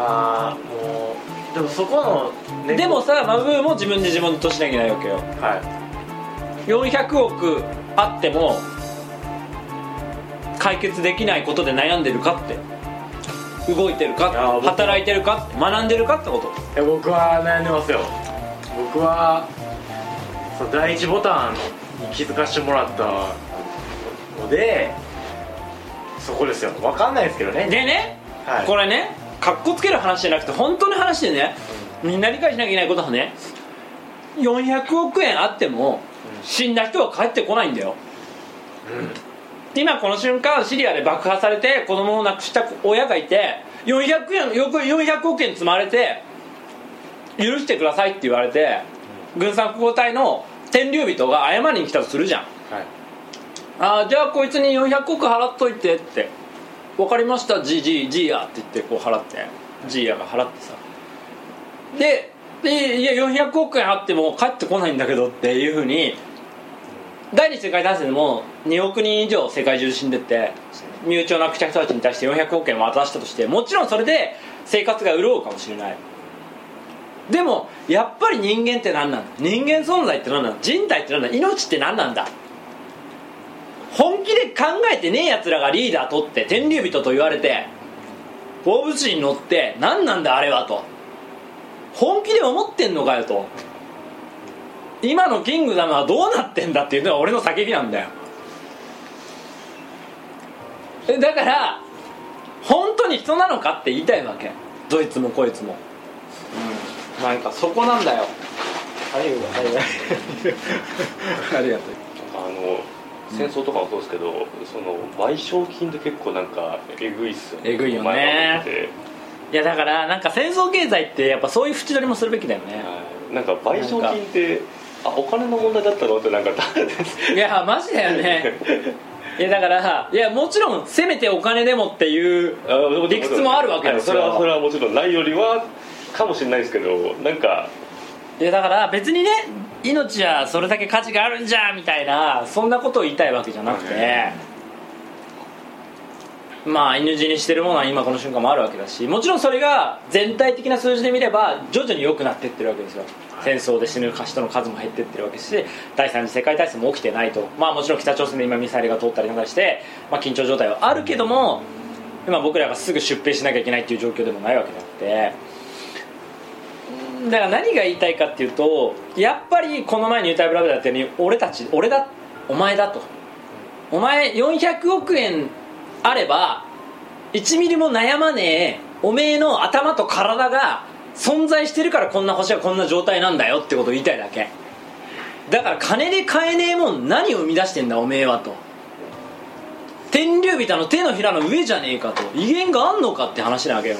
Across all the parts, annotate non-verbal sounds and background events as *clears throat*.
ああもうでもそこの、ね、でもさマブーも自分で自分のとしなきゃいけないわけよ。はい。400億あっても解決できないことで悩んでるかって。動いてるか働いてるか学んでるかってこと。いや僕は悩んでますよ。僕はそう第一ボタンに気づかせてもらったのでそこですよ。分かんないですけどね。でね、はい。これねかっこつける話じゃなくて本当の話でねみんな理解しなきゃいけないことはね400億円あっても死んだ人は帰ってこないんだよ。今この瞬間シリアで爆破されて子供を亡くした親がいて400円よく400億円積まれて許してくださいって言われて軍産複合体の天竜人が謝りに来たとするじゃん。はい。ああじゃあこいつに400億払っといてって分かりましたジージジーヤって言ってこう払ってジーヤが払ってさ。ででいや400億円あっても帰ってこないんだけどっていうふうに第二次世界大戦でも2億人以上世界中死んでって身内を亡くした人たちに対して400億円渡したとしてもちろんそれで生活が潤うかもしれない。でもやっぱり人間って何なんだ？人間存在って何なんだ？人体って何なんだ？命って何なんだ？本気で考えてねえやつらがリーダー取って天竜人と言われて動物に乗って何なんだあれはと。本気で思ってんのかよと。今のキングダムはどうなってんだっていうのが俺の叫びなんだよ。えだから本当に人なのかって言いたいわけ。どいつもこいつも。うん。なんかそこなんだよ。ありがとうありがとう。ありがとう。あの戦争とかもそうですけど、その賠償金って結構なんかえぐいっすよね。えぐいよね。いやだからなんか戦争経済ってやっぱそういう縁取りもするべきだよね。はい。なんか賠償金ってあお金の問題だったのってなんかいやマジだよね。*laughs* いやだからいやもちろんせめてお金でもっていう理屈もあるわけですよ。はいそれはそれはもちろんないよりはかもしれないですけどなんか。いやだから別にね命はそれだけ価値があるんじゃみたいなそんなことを言いたいわけじゃなくてまあ N 字にしてるものは今この瞬間もあるわけだしもちろんそれが全体的な数字で見れば徐々に良くなってってるわけですよ。戦争で死ぬ人の数も減ってってるわけですし第三次世界大戦も起きてないと。まあもちろん北朝鮮で今ミサイルが通ったりなんかして、まあ、緊張状態はあるけども今僕らがすぐ出兵しなきゃいけないっていう状況でもないわけであってだから何が言いたいかっていうとやっぱりこの前に「ユータイブラブ」だったように俺たち俺だお前だと。お前400億円あれば1ミリも悩まねえおめえの頭と体が存在してるからこんな星はこんな状態なんだよってことを言いたいだけ。だから金で買えねえもん何を生み出してんだおめえはと。天竜人の手のひらの上じゃねえかと。威厳があんのかって話なわけよ。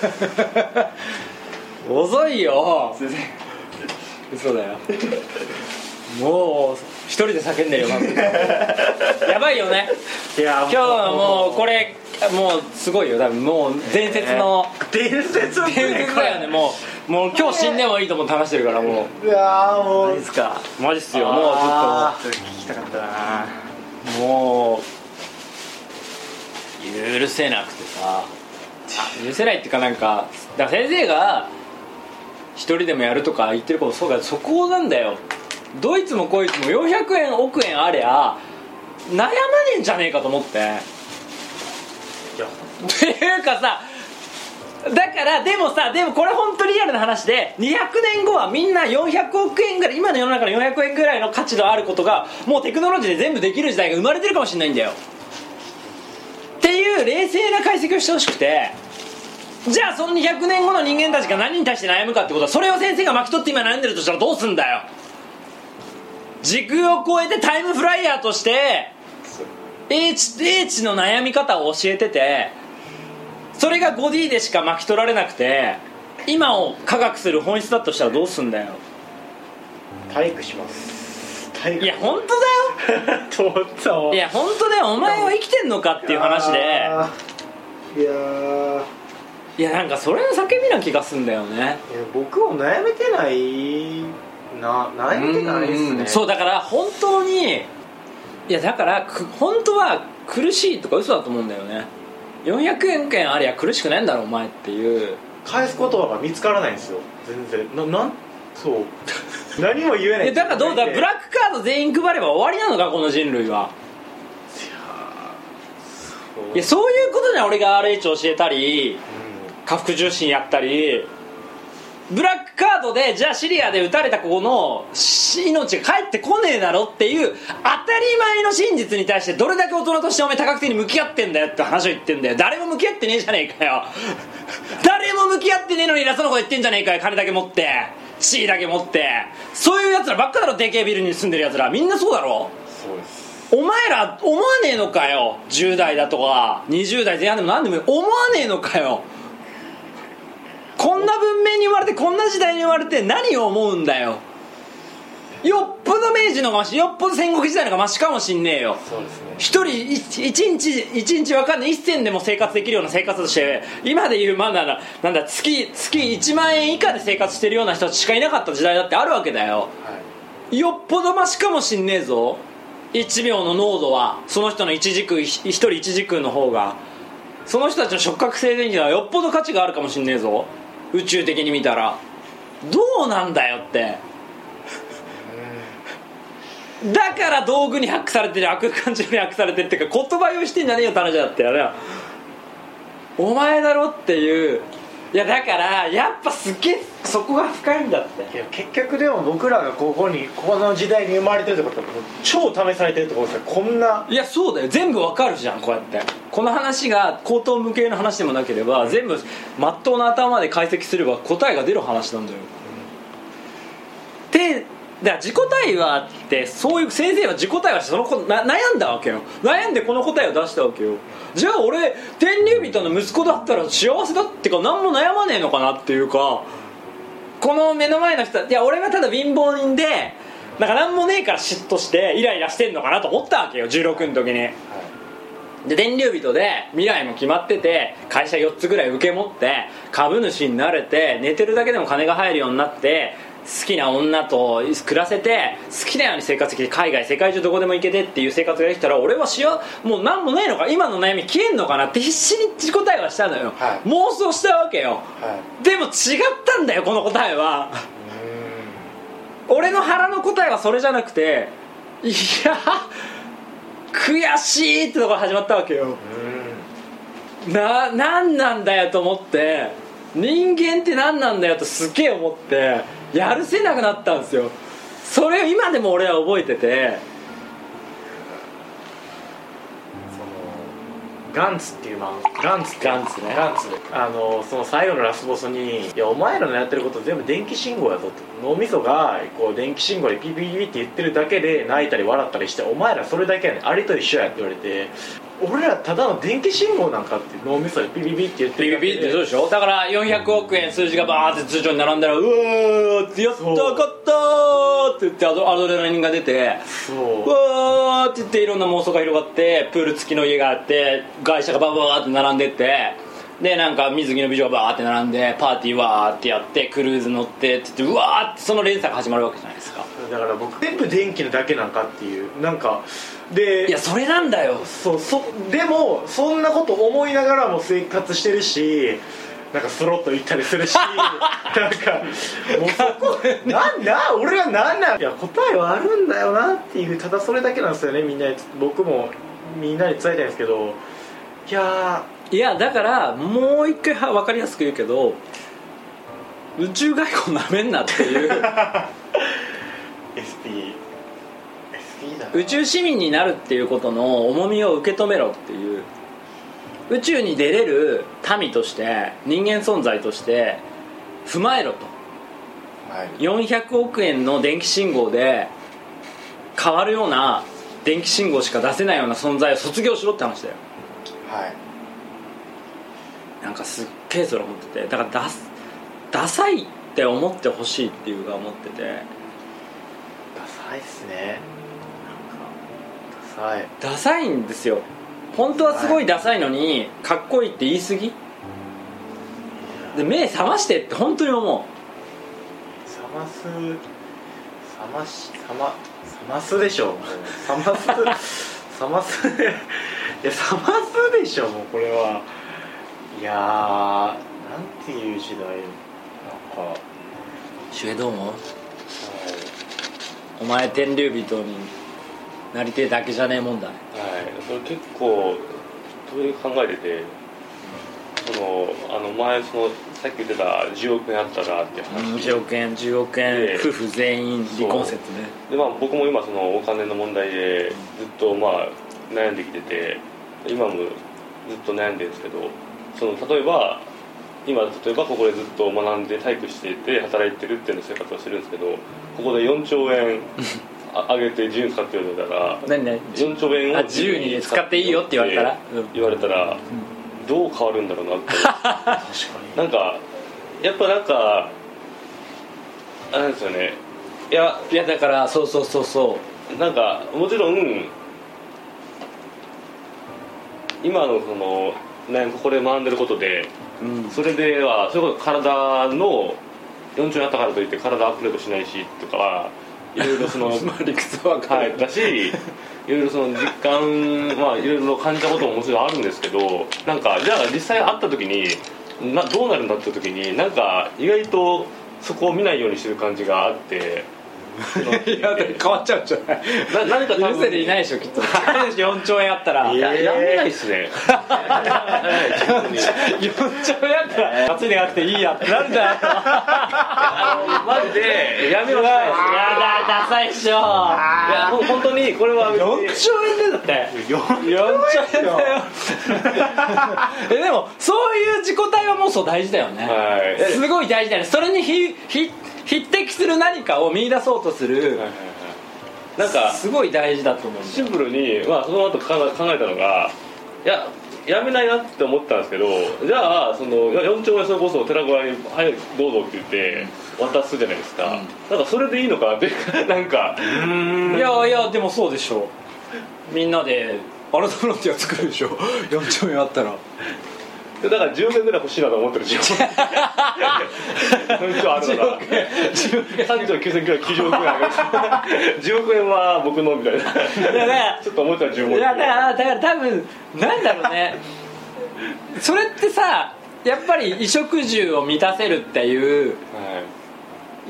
*laughs* 遅いよ。嘘だよ。もう一人で叫んでるよやばいよね。いや今日はもうこれもうすごいよ。多分もう伝説の。伝説伝説だよねもう。もう今日死んでもいいと思って話してるからもう。わーもう。うですかマジっすよもうちょっあー聞きたかったな。ともう。許せなくてさ。あ許せないっていうかなんかだから先生が一人でもやるとか言ってることそうだけどそこなんだよ。どいつもこいつも400円億円ありゃ悩まねえんじゃねえかと思って。っていうかさだからでもさでもこれ本当にリアルな話で200年後はみんな400億円ぐらい今の世の中の400円ぐらいの価値のあることがもうテクノロジーで全部できる時代が生まれてるかもしれないんだよ。っていう冷静な解析をしてほしくてじゃあその200年後の人間たちが何に対して悩むかってことはそれを先生が巻き取って今悩んでるとしたらどうすんだよ？時空を超えてタイムフライヤーとして英知英知の悩み方を教えててそれが 5D でしか巻き取られなくて今を科学する本質だとしたらどうすんだよ？体育します。体育いや本当だよ。*laughs* と思った。いや本当だよ。お前は生きてんのかっていう話で。いやーいやなんかそれの叫びな気がすんだよね。僕も悩めてないな悩めてないですね。うん。そうだから本当にいやだからく本当は苦しいとか嘘だと思うんだよね。400億円ありゃ苦しくないんだろお前っていう。返す言葉が見つからないんですよ。全然。ななん？そう。*laughs* 何も言えない。えだからどうだ？ブラッックカード全員配れば終わりなのかこの人類は。クいやそういうことじゃん俺が RH 教えたり下腹重心やったりブラックカードでじゃあシリアで撃たれた子のし命が返ってこねえだろっていう当たり前の真実に対してどれだけ大人としてお前多角的に向き合ってんだよって話を言ってんだよ。誰も向き合ってねえじゃねえかよ。*laughs* 誰も向き合ってねえのに偉そうなこと言ってんじゃねえかよ。金だけ持って。地位だけ持って。そういうやつらばっかだろでけえビルに住んでるやつら。みんなそうだろ。そうです。お前ら思わねえのかよ。10代だとか20代前半でも何でも思わねえのかよな文明に生まれてこんな時代に生まれて何を思うんだよ。よっぽど明治の方がマシよっぽど戦国時代の方がマシかもしんねえよ。そうですね。一人一一日一日わかんない。一銭でも生活できるような生活として今でいうまだななんだ月月1万円以下で生活してるような人しかいなかった時代だってあるわけだよ。はい。よっぽどマシかもしんねえぞ。1秒の濃度はその人の一時空一一人一時空の方が。その人たちの触覚静電気はよっぽど価値があるかもしんねえぞ宇宙的に見たら。どうなんだよって。だから道具にハックされてる悪感情にハックされてるっていうか言葉用意してんじゃねえよって話だって。あれは。お前だろっていう。いやだからやっぱすっげえそこが深いんだって。いや結局でも僕らがここにこの時代に生まれてるってことはもう超試されてるってことですよ。こんないやそうだよ。全部わかるじゃんこうやって。この話が口頭無形の話でもなければ全部まっとうな頭で解析すれば答えが出る話なんだよ、でだから自己対話ってそういう先生は自己対話してその子な悩んだわけよ。悩んでこの答えを出したわけよ。じゃあ俺天竜人の息子だったら幸せだってか何も悩まねえのかなっていうかこの目の前の人いや俺はただ貧乏人でなんか何もねえから嫉妬してイライラしてんのかなと思ったわけよ16の時に。で電流人で未来も決まってて会社4つぐらい受け持って株主になれて寝てるだけでも金が入るようになって好きな女と暮らせて好きなように生活できて海外世界中どこでも行けてっていう生活ができたら俺は幸もう何もねえのか今の悩み消えんのかなって必死に自己対話したのよ、はい。妄想したわけよ。はい。でも違ったんだよこの答えは。俺の腹の答えはそれじゃなくていや悔しいってところ始まったわけよ。うん。な何なんだよと思って人間って何なんだよとすげえ思ってやるせなくなったんですよ。それを今でも俺は覚えてて。ガンツっていう漫画ガンツガンツね。ガンツ。あのその最後のラスボスに「いやお前らのやってること全部電気信号やぞ」と脳みそがこう電気信号でピピピピって言ってるだけで泣いたり笑ったりして「お前らそれだけやねん。あれと一緒や」って言われて俺らただの電気信号なんかって脳みそでピピピって言ってビビビってそうでしょ？だから400億円数字がバーって通帳に並んだらうわーってやったそう勝ったーって言ってアドアドレナリンが出てそう。うわーって言っていろんな妄想が広がってプール付きの家があって外車がバーバーって並んでってでなんか水着の美女がバーって並んでパーティーわーってやってクルーズ乗ってって言ってうわーってその連鎖が始まるわけじゃないですか。だから僕全部電気のだけなんかっていうなんかでいやそれなんだよ。そうそでもそんなこと思いながらも生活してるしなんかスロット行ったりするし *laughs* なんかもうそこなんな俺は何なん？いや答えはあるんだよなっていうただそれだけなんですよねみんな。に僕もみんなに伝えたいんですけど。いやいやだからもう一回は分かりやすく言うけど宇宙外交なめんなっていう。*laughs* ー。SP 宇宙市民になるっていうことの重みを受け止めろっていう。宇宙に出れる民として人間存在として踏まえろと。はい。400億円の電気信号で変わるような電気信号しか出せないような存在を卒業しろって話だよ。はい。なんかすっげえそれ思ってて。だからダスダサいって思ってほしいっていうか思ってて。ダサいっすねダサい。ダサいんですよ。本当はすごいダサいのにかっこいいって言い過ぎ。で目覚ましてって本当に思う。冷ます冷まし冷ま冷ますでしょもう。冷ます冷ますいや冷ますでしょもうこれは。いやーなんていう時代。なんか。シュエどうもお前天竜人になりてえだけじゃねえ問題はい、それ結構それ考えててそのあの前そのさっき言ってた10億円あったらっていう話10億円10億円で夫婦全員離婚説ね。で、まあ、僕も今そのお金の問題でずっとまあ悩んできてて今もずっと悩んでるんですけどその例えば今例えばここでずっと学んで体育していて働いてるっていうの生活をしてるんですけどここで4兆円あ上げて自由に使ってるんだら何何？4兆円をあ自由に使っていいよって言われたら？うん言われたらどう変わるんだろうなって。*laughs* 確かなんかやっぱなんかあれですよね。いやいやだからそうそうそうそなんかもちろん今のその、ね、ここで学んでることでう、うん、それではそれこそ体の40になったからといって体アップデートしないしとかはいろいろそのまあ理屈ははい、だしい。ろいろその実感まあいろいろ感じたことももちろんあるんですけどなんかじゃあ実際会った時になどうなるんだって時になんか意外とそこを見ないようにしてる感じがあっていや変わっちゃうんじゃない？な何か多いないでしょきっと。4兆円やったらえーやめないっすね。*laughs* 4兆円やったら担いでなくていいやってなるんじゃないのあのマジでやめはしないやだダサいっしょ。いやほん本当にこれは別に。4兆円でだって。4 4兆円だよ。*laughs* えでもそういう自己対話妄想大事だよね、はい。すごい大事だよね。それにひひ匹敵する何かを見出そうとするはいはいはい。なんかすごい大事だと思うシンプルに、まあ、その後考え考えたのがいややめないなって思ったんですけどじゃあそのいや4兆円それこそ寺子屋に「はいどうぞ」って言って渡すじゃないですか、なんかそれでいいのか？なってなん。かいやいやでもそうでしょ。みんなでアルトフロンティア作るでしょ。4兆円あったらだから10年ぐらい欲しいなと思ってる自分。4兆あるのが3兆9990億円ある。10億円は僕のみたいな。ちょっと思ったら10億いやだからだから多分なんだろうね。それってさやっぱり衣食住を満たせるっていうは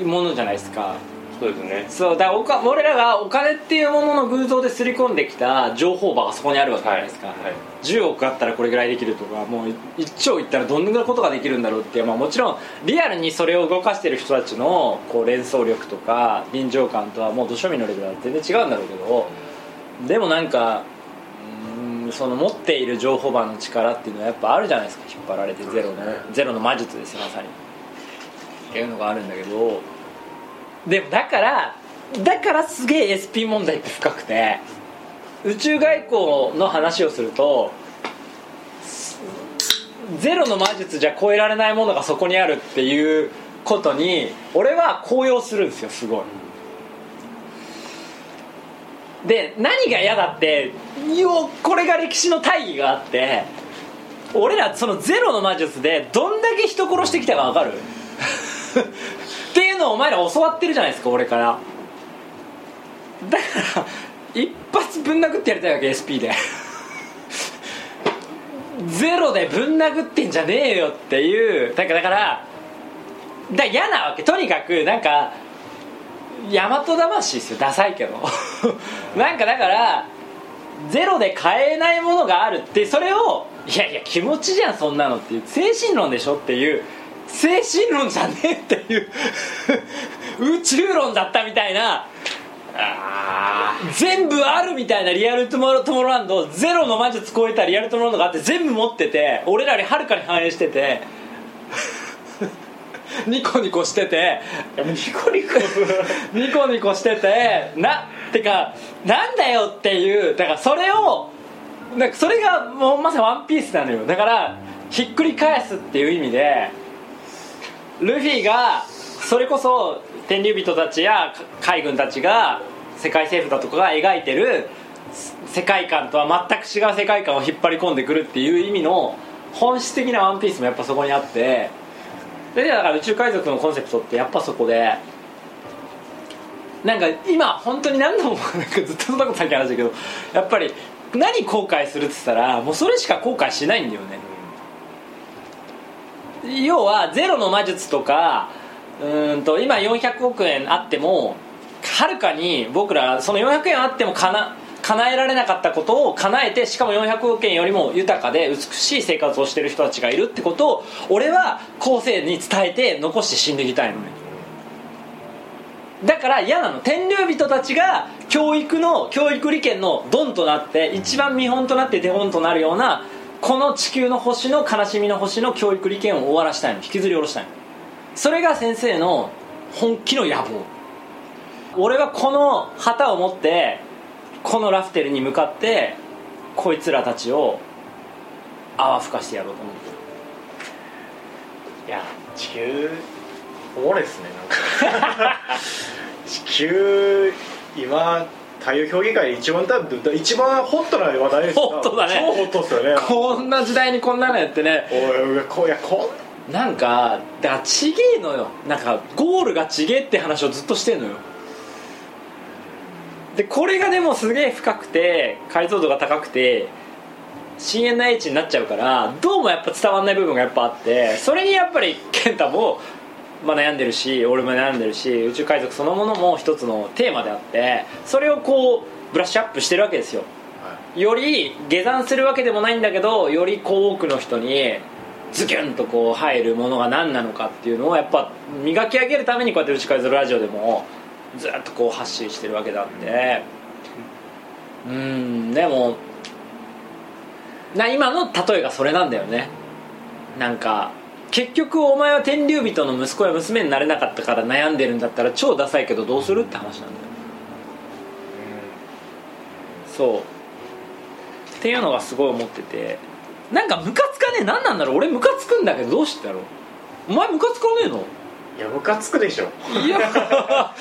い。ものじゃないですかそうですね。そうだからおか俺らがお金っていうものの偶像で刷り込んできた情報場がそこにあるわけじゃないですか、はい10億あったらこれぐらいできるとかもう1兆いったらどんぐらいことができるんだろうっていう、まあ、もちろんリアルにそれを動かしてる人たちのこう連想力とか臨場感とはもうど庶民のレベルは全然違うんだろうけどでもなんかその持っている情報場の力っていうのはやっぱあるじゃないですか。引っ張られてゼロのゼロの魔術ですよまさに。っていうのがあるんだけどでもだからだからすげえ SP 問題って深くて宇宙外交の話をするとゼロの魔術じゃ超えられないものがそこにあるっていうことに俺は高揚するんですよすごい。で何が嫌だってよこれが歴史の大義があって俺らそのゼロの魔術でどんだけ人殺してきたか分かる？っていうのをお前ら教わってるじゃないですか俺から。だから一発ぶん殴ってやりたいわけ SP で。ゼロでぶん殴ってんじゃねえよっていう。だからだからだ嫌なわけ。とにかくなんか大和魂ですよダサいけど。*laughs* なんかだからゼロで買えないものがあるってそれをいやいや気持ちじゃんそんなのっていう。精神論でしょっていう。精神論じゃねえっていう。宇宙論だったみたいな。全部あるみたいな。リアルトゥモロトゥモローランド。ゼロの魔術超えた。リアルトゥモローランドがあって全部持ってて。俺らよりはるかに反映してて。*laughs* ニコニコしてて。ニコニコ。ニコニコしてて。なてかなんだよっていう。だからそれをなんかそれがもうまさにワンピースなのよ。だからひっくり返すっていう意味でルフィがそれこそ天竜人たちや海軍たちが世界政府だとかが描いてる世界観とは全く違う世界観を引っ張り込んでくるっていう意味の本質的なワンピースもやっぱそこにあって。でだから宇宙海賊のコンセプトってやっぱそこでなんか今本当に何度もなんかずっとそんなことさっき話したけどやっぱり何後悔するって言ったらもうそれしか後悔しないんだよね。要はゼロの魔術とかうんと今400億円あってもはるかに僕らその400円あってもかな叶えられなかったことを叶えてしかも400億円よりも豊かで美しい生活をしてる人たちがいるってことを俺は後世に伝えて残して死んでいきたいのね。だから嫌なの。天竜人たちが教育の教育利権のドンとなって一番見本となって手本となるようなこの地球の星の悲しみの星の教育利権を終わらしたいの。引きずり下ろしたいの。それが先生の本気の野望。俺はこの旗を持ってこのラフテルに向かってこいつらたちを泡吹かしてやろうと思っていや地球おもろいですねなんか。*laughs* 地球今太陽評議会で一番多分一番ホットな話題ですホットだね。超ホットですよね。こんな時代にこんなのやってね。おいおいこいやこんなんかだからちげえのよ。なんかゴールがちげえって話をずっとしてんのよ。でこれがでもすげえ深くて解像度が高くて深淵な英知になっちゃうからどうもやっぱ伝わんない部分がやっぱあってそれにやっぱり健太も、まあ、悩んでるし俺も悩んでるし宇宙海賊そのものも一つのテーマであってそれをこうブラッシュアップしてるわけですよ。より下山するわけでもないんだけどよりこう多くの人にズキュンとこう入るものが何なのかっていうのをやっぱ磨き上げるためにこうやって「内海賊ラジオ」でもずっとこう発信してるわけだって。うんでもな今の例えがそれなんだよね。なんか結局お前は天竜人の息子や娘になれなかったから悩んでるんだったら超ダサいけどどうするって話なんだよ。そう。っていうのがすごい思ってて。なんかムカつかねえ？何なんだろう？俺ムカつくんだけどどうしてだろう？お前ムカつかねえの？いやムカつくでしょ。いや。*laughs*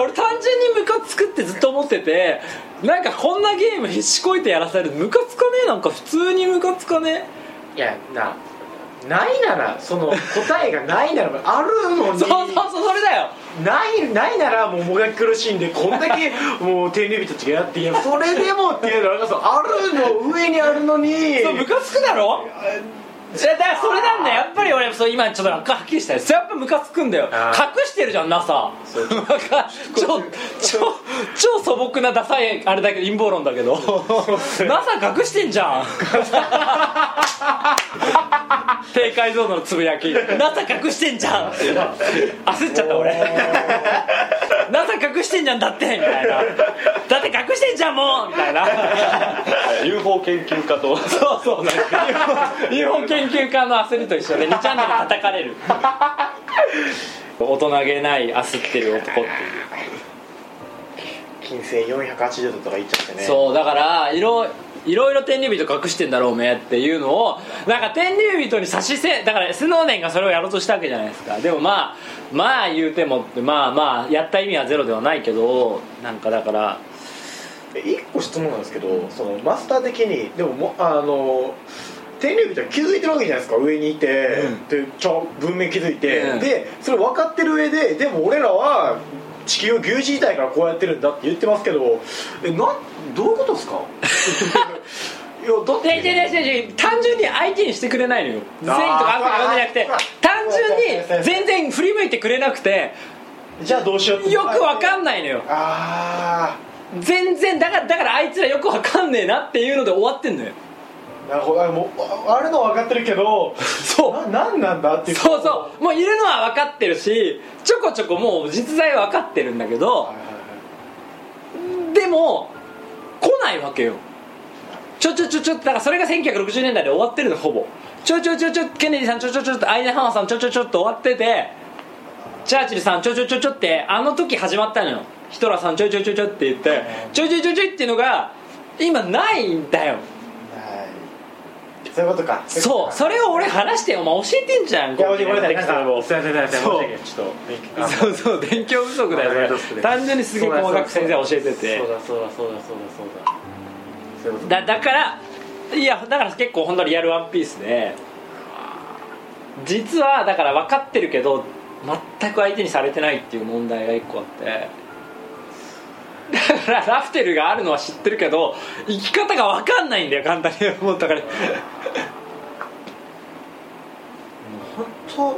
俺単純にムカつくってずっと思ってて。なんかこんなゲーム必死こいてやらされる。ムカつかねえ？なんか普通にムカつかねいやなないならその答えがないならあるのに。えそうそうそうそれだよ。ないないならもうもがき苦しんでこんだけもう天竜人たちがやっていやそれでもっていうのはなんかそうあるの上にあるのに。そうムカつくだろ？だからそれなんだよ。やっぱり俺そう今ちょっとなんかはっきりしたよやっぱムカつくんだよ。あ隠してるじゃん NASA そう。なんか超超超素朴なダサいあれだけど陰謀論だけど。NASA 隠してんじゃん *laughs* *laughs* 低解像度のつぶやき。NASA 隠してんじゃん。って焦っちゃった俺。*laughs* NASA 隠してんじゃんだってみたいな。だって隠してんじゃんもうみたいな。UFO 研究家と。そうそうなんか。日本研究家の焦りと一緒で2チャンネル叩かれる。大人げない焦ってる男っていう。金星480度とかいっちゃってね。そうだからいろいろいろ天竜人隠してんだろうめっていうのをなんか天竜人に差しせだからスノーデンがそれをやろうとしたわけじゃないですか。でもまあまあ言うてもまあまあやった意味はゼロではないけどなんかだから一個質問なんですけどそのマスター的にでももあの天竜人は気づいてるわけじゃないですか。上にいて、うん。でち文明気づいて、うん。でそれ分かってる上ででも俺らは地球を牛耳時代からこうやってるんだって言ってますけどえなんどういうことですか？*laughs* いやいやいや単純に相手にしてくれないのよ。善意とか悪意とかじゃなくて単純に全然振り向いてくれなくてじゃあどうしようよくわかんないのよあ全然だからだからあいつらよくわかんねえなっていうので終わってんのよあなるほどあもうああるのは分かってるけどそうななんなんだっていうそうそうもういるのは分かってるしちょこちょこもう実在は分かってるんだけどはいはいはいでも来ないわけよちょちょちょちょだからそれが1960年代で終わってるのほぼちょちょちょちょケネディさんちょちょちょっとアイゼンハワーさんちょちょちょっと終わっててチャーチルさんちょちょちょちょってあの時始まったのよヒトラーさんちょちょちょちょって言ってちょちょちょちょっていうのが今ないんだよそういうことかそうそれを俺話してお前教えてんじゃんいやごめんなさいなんそれをかすいませんすいません申し訳ないちょっとそうそう勉強不足だよそうそれ単純にすげえ細かく先生教えててそうだそうだそうだそうだそうだだだからいやだから結構本当にリアルワンピースで実はだから分かってるけど全く相手にされてないっていう問題が一個あってだかからラフテルがあるのは知ってるけど生き方が分かんないんだよ簡単に思ったから本当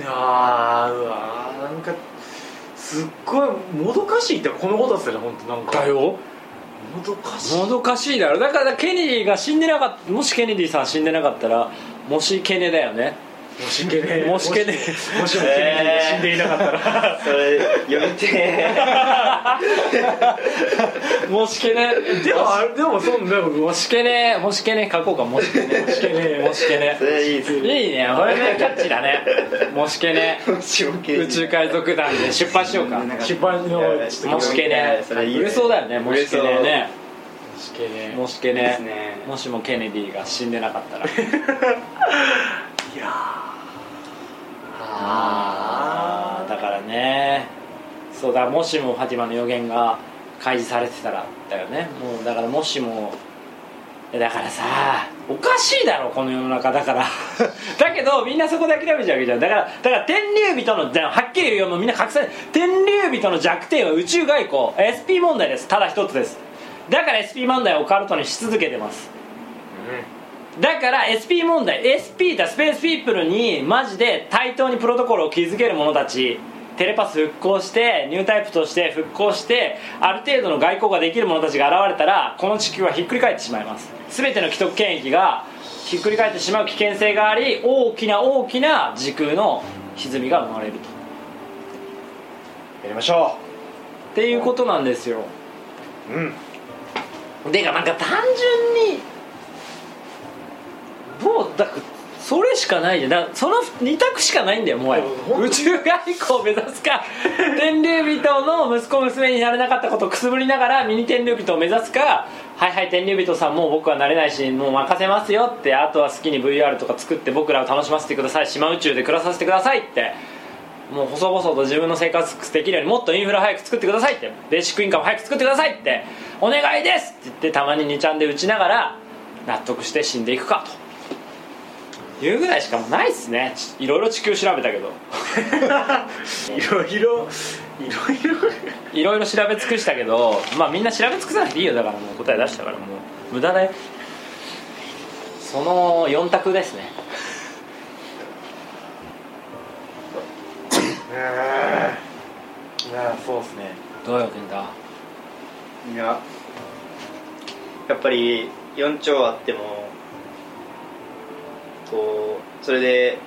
いやーうわーなんかすっごいもどかしいってこのことですよね本当なんか。だよもどかしい。もどかしいだろ。だからケネディが死んでなかったもしケネディさん死んでなかったらもしケネだよね。もしけねもしけねもしもケネディが死んでいなかったら。それ読みてもしケネでもあれでもそんなもしけねもしけね書こうか。もしけねもしけねもしけねそれいいですね。いいね。これねキャッチーだね。もしけね宇宙海賊団で出版しようか。出版のもしけね売れそうだよね。もしけねね。もしけねもしもケネディが死んでなかったら。*laughs* いやあーだからね。そうだもしもファティマの予言が開示されてたらだよね。もうだからもしもえだからさおかしいだろこの世の中だから。*laughs* だけどみんなそこで諦めちゃうわけじゃん。だからだから天竜人のだはっきり言うよもうみんな隠さない。天竜人の弱点は宇宙外交。SP 問題です。ただ一つです。だから SP 問題をオカルトにし続けてますだから SP 問題 SP だスペースピープルにマジで対等にプロトコルを築ける者たち。テレパス復興してニュータイプとして復興してある程度の外交ができる者たちが現れたらこの地球はひっくり返ってしまいます。全ての既得権益がひっくり返ってしまう危険性があり大きな大きな時空の歪みが生まれると。やりましょっていうことなんですよ。ううん。でかなんか単純にもうだからそれしかないじゃんだからその2択しかないんだよもはや。宇宙外交を目指すか。天竜人の息子娘になれなかったことをくすぶりながらミニ天竜人を目指すか。はいはい天竜人さんもう僕はなれないしもう任せますよって。あとは好きに VR とか作って僕らを楽しませてください。島宇宙で暮らさせてくださいって。もう細々と自分の生活できるようにもっとインフラ早く作ってくださいって。ベーシックインカム早く作ってくださいって。お願いですって言ってたまに2ちゃんで打ちながら納得して死んでいくかというぐらいしかもうないっすね。ちいろいろ地球調べたけど。*laughs* いろいろいろいろ。いろいろ調べ尽くしたけどまあみんな調べ尽くさなくていいよ。だからもう答え出したからもう無駄だよ。その4択ですね。いやそうですね。どういうわけだいややっぱり4兆あってもこうそれで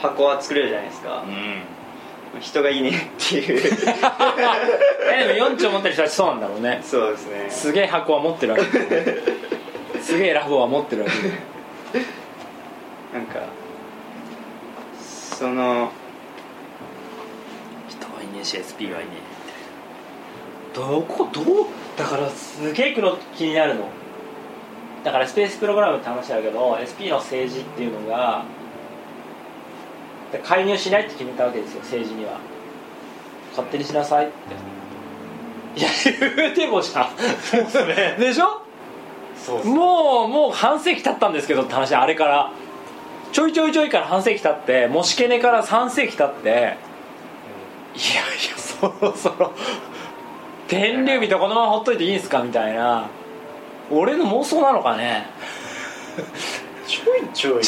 箱は作れるじゃないですか。う、ん。人がいいねっていう。*laughs* えでも4兆持ってる人たちそうなんだろうね。そうですね。すげえ箱は持ってるわけ。*laughs* すげえラボは持ってるわけ。なんかその人はいねえし SP はいねえみたいなどこどうだからすげえの気になるのだからスペースプログラムって話だけど SP の政治っていうのが介入しないって決めたわけですよ政治には。勝手にしなさいって。いや言うてもじゃん。そうですね。でしょ？そうもうもう半世紀経ったんですけどって話あれから。ちょいちょいちょいから半世紀経ってもしけねから3世紀経って。いやいやそろそろ。天竜人このままほっといていいんすか？みたいな俺の妄想なのかね？ちょいちょいは。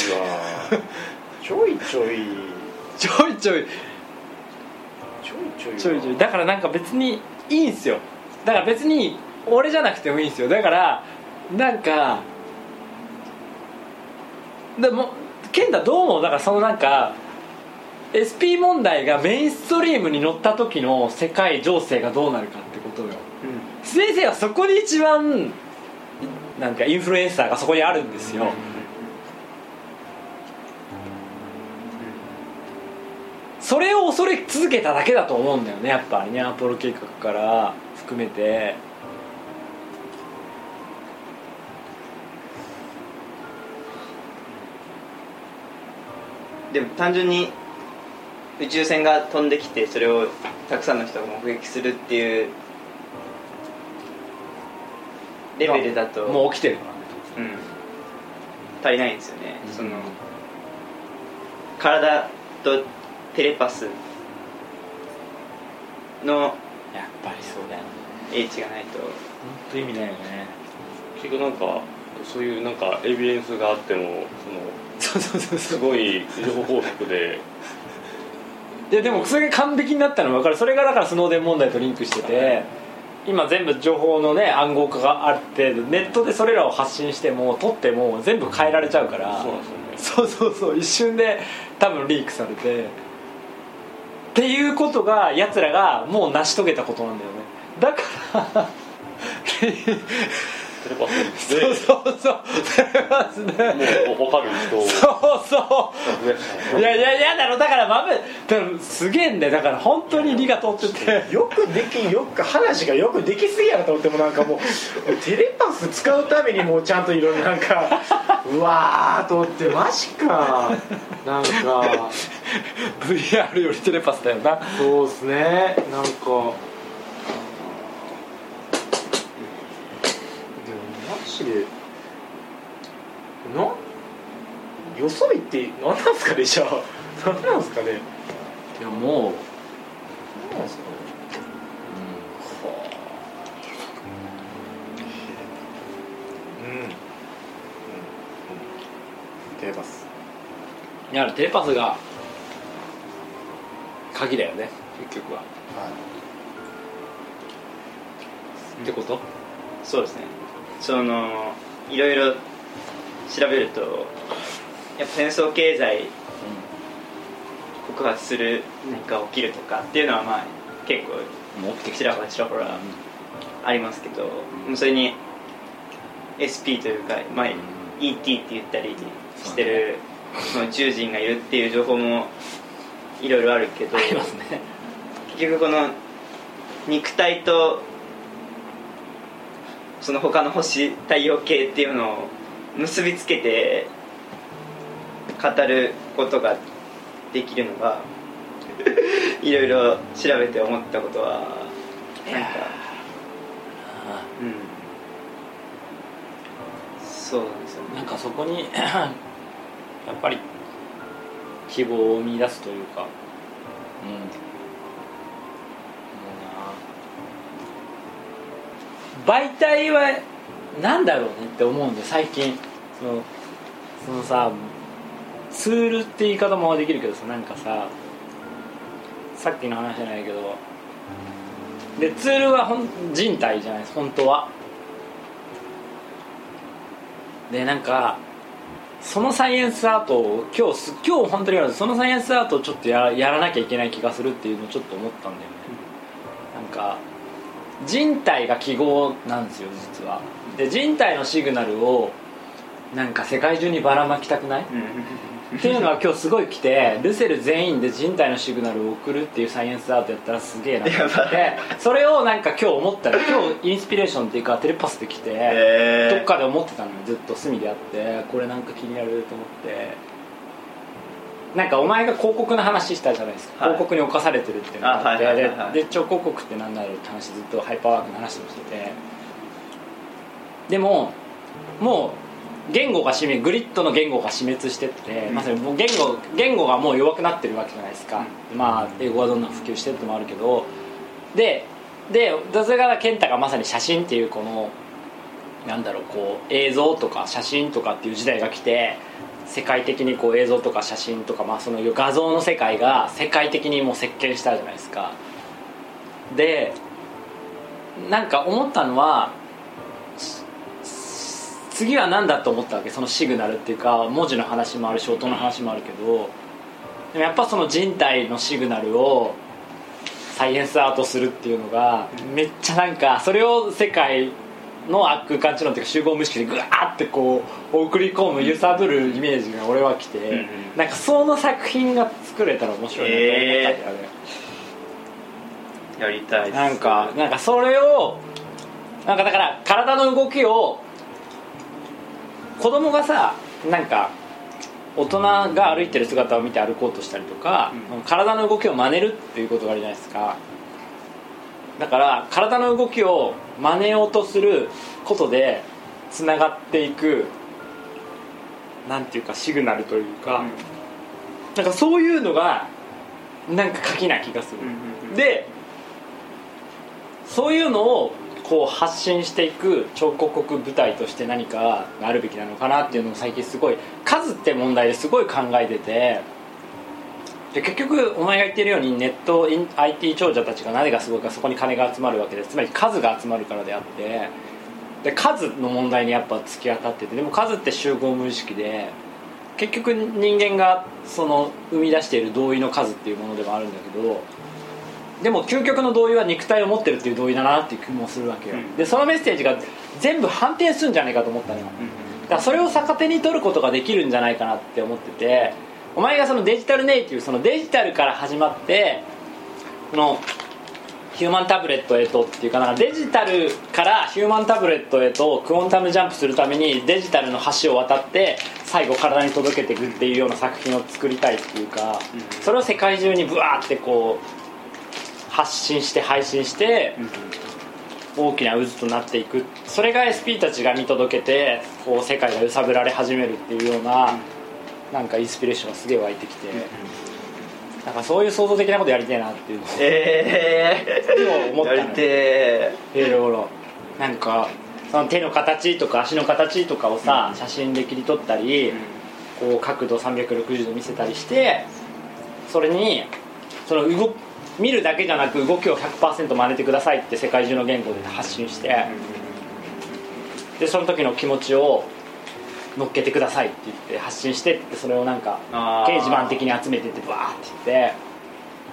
ちょいちょい。ちょいちょい。ちょいちょいは。ちょいちょい。だからなんか別にいいんすよ。だから別に俺じゃなくてもいいんすよ。だからなんかでも健太どう思う？だからそのなんか SP 問題がメインストリームに乗った時の世界情勢がどうなるかってことよ。先生はそこに一番なんかインフルエンサーがそこにあるんですよ、それを恐れ続けただけだと思うんだよねやっぱりね。アポロ計画から含めて。でも単純に宇宙船が飛んできてそれをたくさんの人が目撃するっていうレベルだと。もう起きてるからねうん、足りないんですよね、その体とテレパスのやっぱりそうだよね。H がないと。本当意味ないよね。結局なんかそういうなんかエビデンスがあってもそのそうそうそうすごい情報法則で。いやでもそれが完璧になったの分かる。それがだからスノーデン問題とリンクしてて今全部情報のね暗号化があってネットでそれらを発信しても取っても全部変えられちゃうからそうなんですよね。そうそうそう一瞬で多分リークされて。っていうことがやつらがもう成し遂げたことなんだよね。だから *laughs* テレパスそうで。そうそうそれはですねもう分かる人を。そうそう。いやいやいやだろ。だから豆だからすげえんだよ。だから本当に理が通って。てよくできよく話がよくできすぎやなと思ってもなんかもうテレパス使うためにもうちゃんといろいろなんかうわーと思ってマジか。なんか。*laughs* VR よりテレパスだよな。そうっすね。なんかもマジでなよそいって何なんすかねじゃあ。何なんすかね。いやもう。何なんすかね。うん、うん。うん、テレパス。いやテレパスが鍵だよね結局は。ってこと？そうですねそのいろいろ調べるとやっぱ戦争経済告発する何か起きるとかっていうのはまあ結構ちらほらちらほらありますけど、それに SP というか、まあ、ET って言ったりしてるその宇宙人がいるっていう情報もいろいろあるけど結局この肉体とその他の星太陽系っていうのを結びつけて語ることができるのが *laughs* いろいろ調べて思ったことはなんかうん。そうなんですよね。なんかそこに *clears throat* やっぱり希望を見出すというかうんもうな媒体はなんだろうねって思うんで最近。そのそのさツールって言い方もできるけどさなんかささっきの話じゃないけど。でツールはほん人体じゃないです本当は。でなんかそのサイエンスアートを今日今日本当に言われそのサイエンスアートをちょっとややらなきゃいけない気がするっていうのをちょっと思ったんだよね、なんか人体が記号なんですよ実は。で人体のシグナルをなんか世界中にばらまきたくない？っていうのは今日すごい来てルセル全員で人体のシグナルを送るっていうサイエンスアートやったらすげえなと思って。それをなんか今日思ったら今日インスピレーションっていうかテレパスで来て、どっかで思ってたのよ。ずっと隅であってこれなんか気になると思ってなんかお前が広告の話したじゃないですか、はい。広告に侵されてるっていうのがあって。あはいはいでで超広告って何だろうって話ずっとハイパーワークの話もしてて。でももう言語が死滅グリッドの言語が死滅してって、まさにもう言語言語がもう弱くなってるわけじゃないですか、まあ英語がどんどん普及してるってのもあるけど。ででそれから健太がまさに写真っていうこのなんだろうこう映像とか写真とかっていう時代が来て世界的にこう映像とか写真とか、まあ、その画像の世界が世界的にもう席巻したじゃないですか。でなんか思ったのは次は何だと思ったわけ？そのシグナルっていうか文字の話もあるし音の話もあるけどでもやっぱその人体のシグナルをサイエンスアートするっていうのがめっちゃなんかそれを世界の空間知能っていうか集合無意識でグワーってこう送り込む揺さぶるイメージが俺は来て、うんなんかその作品が作れたら面白いなと思ったんだよね、やりたいなんかなんかそれをなんかだから体の動きを子供がさなんか大人が歩いてる姿を見て歩こうとしたりとか、体の動きを真似るっていうことがあるじゃないですかだから体の動きを真似ようとすることでつながっていくなんていうかシグナルというか、なんかそういうのがなんか鍵な気がする、うんうんうん。でそういうのをこう発信していく彫刻舞台として何かがあるべきなのかなっていうのを最近すごい数って問題ですごい考えててで結局お前が言ってるようにネットイン IT 長者たちが何がすごいかそこに金が集まるわけです。つまり数が集まるからであってで数の問題にやっぱ突き当たっててでも数って集合無意識で結局人間がその生み出している同意の数っていうものでもあるんだけどでも究極の同意は肉体を持ってるっていう同意だなっていう気もするわけよ、うん。でそのメッセージが全部反転するんじゃないかと思ったのよ。だからそれを逆手に取ることができるんじゃないかなって思っててお前がそのデジタルネイティブそのデジタルから始まってこのヒューマンタブレットへとっていうかなデジタルからヒューマンタブレットへとクォンタムジャンプするためにデジタルの橋を渡って最後体に届けていくっていうような作品を作りたいっていうかそれを世界中にブワーってこう発信して配信して大きな渦となっていく。それが SP たちが見届けてこう世界が揺さぶられ始めるっていうようななんかインスピレーションがすげえ湧いてきてなんかそういう創造的なことやりたいなっていうのをええ思ったのよ。やりていろいろ。なんかその手の形とか足の形とかをさ写真で切り取ったりこう角度360度見せたりしてそれにその動見るだけじゃなく動きを100%真似てくださいって世界中の言語で発信してでその時の気持ちを乗っけてくださいって言って発信してってそれをなんか掲示板的に集めてってバーって言って。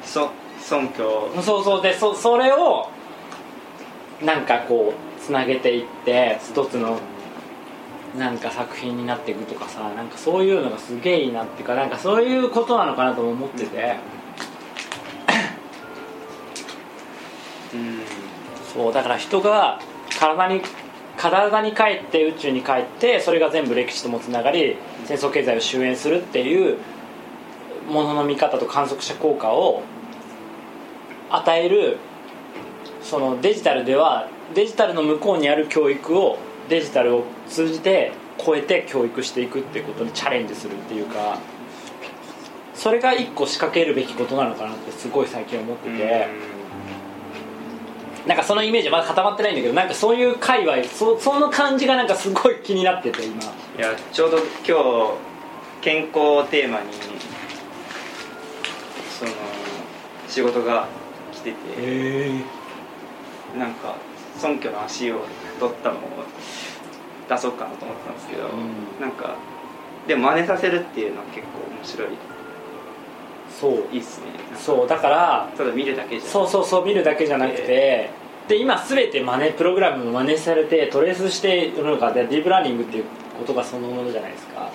そ尊教そうそう。でそそれをなんかこうつなげていって一つのなんか作品になっていくとかさなんかそういうのがすげえいいなっていうかなんかそういうことなのかなとも思ってて。うん。そうだから人が体に体に帰って宇宙に帰ってそれが全部歴史ともつながり戦争経済を終焉するっていうものの見方と観測者効果を与えるそのデジタルではデジタルの向こうにある教育をデジタルを通じて超えて教育していくっていうことにチャレンジするっていうかそれが一個仕掛けるべきことなのかなってすごい最近思ってて。なんかそのイメージはまだ固まってないんだけどなんかそういう界隈そその感じがなんかすごい気になってて今。いやちょうど今日健康をテーマにその仕事が来ててなんか尊居の足を取ったのを出そうかなと思ったんですけど、うん。なんかでも真似させるっていうのは結構面白いそういいっすね。そうだからただ見るだけじゃそうそうそう見るだけじゃなくて、で今全て真似プログラム真似されてトレースしているのがでディープラーニングっていうことがそのものじゃないですか。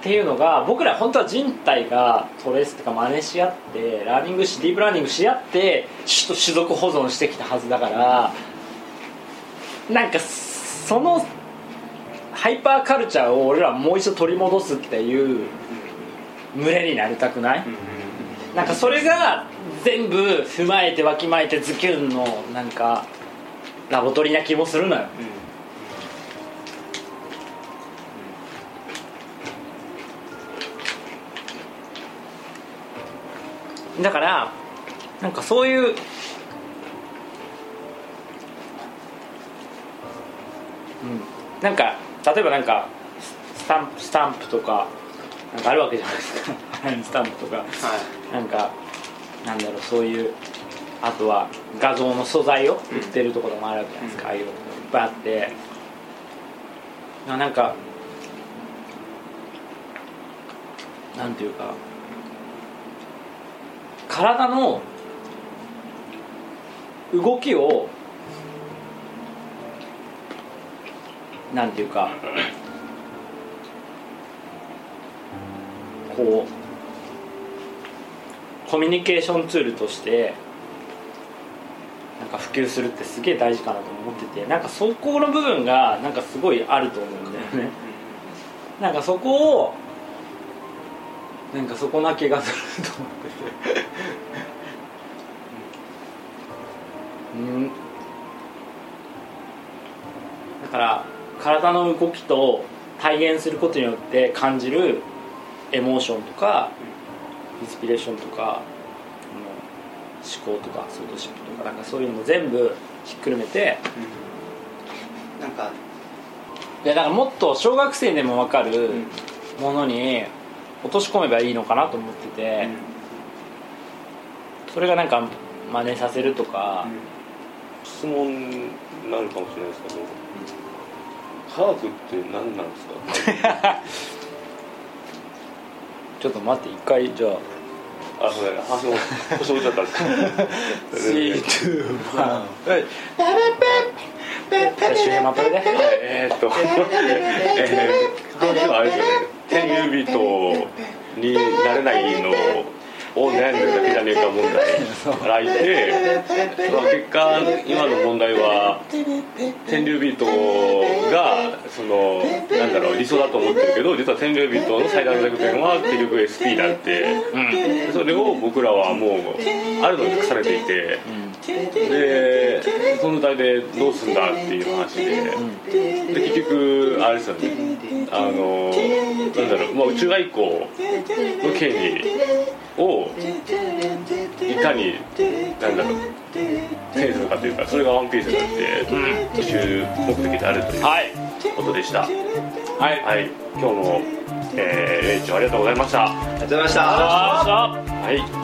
っていうのが僕ら本当は人体がトレースとか真似し合ってラーニングしディープラーニングし合って種と種族保存してきたはずだからなんかそのハイパーカルチャーを俺らもう一度取り戻すっていう群れになりたくない、なんかそれが全部踏まえてわきまえてズキュンのなんかラボトリな気もするのよ。だからなんかそういううん。なんか例えばなんかスタンプスタンプとかなんかあるわけじゃないですか。*laughs* スタンプとか。はいなんかなんだろうそういうあとは画像の素材を売ってるところもあるわけじゃないですか、ああいうのいっぱいあって。ななんかなんていうか体の動きをなんていうかこうコミュニケーションツールとしてなんか普及するってすげえ大事かなと思っててなんかそこの部分がなんかすごいあると思うんだよね。なんかそこをなんかそこな気がすると思ってて。うん。だから体の動きと体現することによって感じるエモーションとかインスピレーションとか思考とかソードシップとかなんかそういうのも全部ひっくるめてなんかいやだからもっと小学生でも分かるん。ものに落とし込めばいいのかなと思ってて、それがなんか真似させるとか、質問になるかもしれないですけど科学って何なんですか？*laughs* ちょっと待って一回じゃああそうだね話も腰折っちゃったんです321はい周辺まとめでえーっとえー、話はあれですよね天竜人になれないのを悩んでるだけじゃねえか問題からいて、まあ、結果今の問題は天竜人がその理想だと思ってるけど実は天竜人の最大の弱点は結局 SP だって、それを僕らはもうあるのに隠されていて。でその状態でどうすんだっていう話で,、で結局あれですよね。あのなんだろう、まあ、宇宙外交の権利をいかになんだろう。手にするかというかそれがワンピースになって最終目的であるというはい。ことでした。はいはい。今日も、えー、レイチョありがとうございました。ありがとうございました。ありがとうございました。はい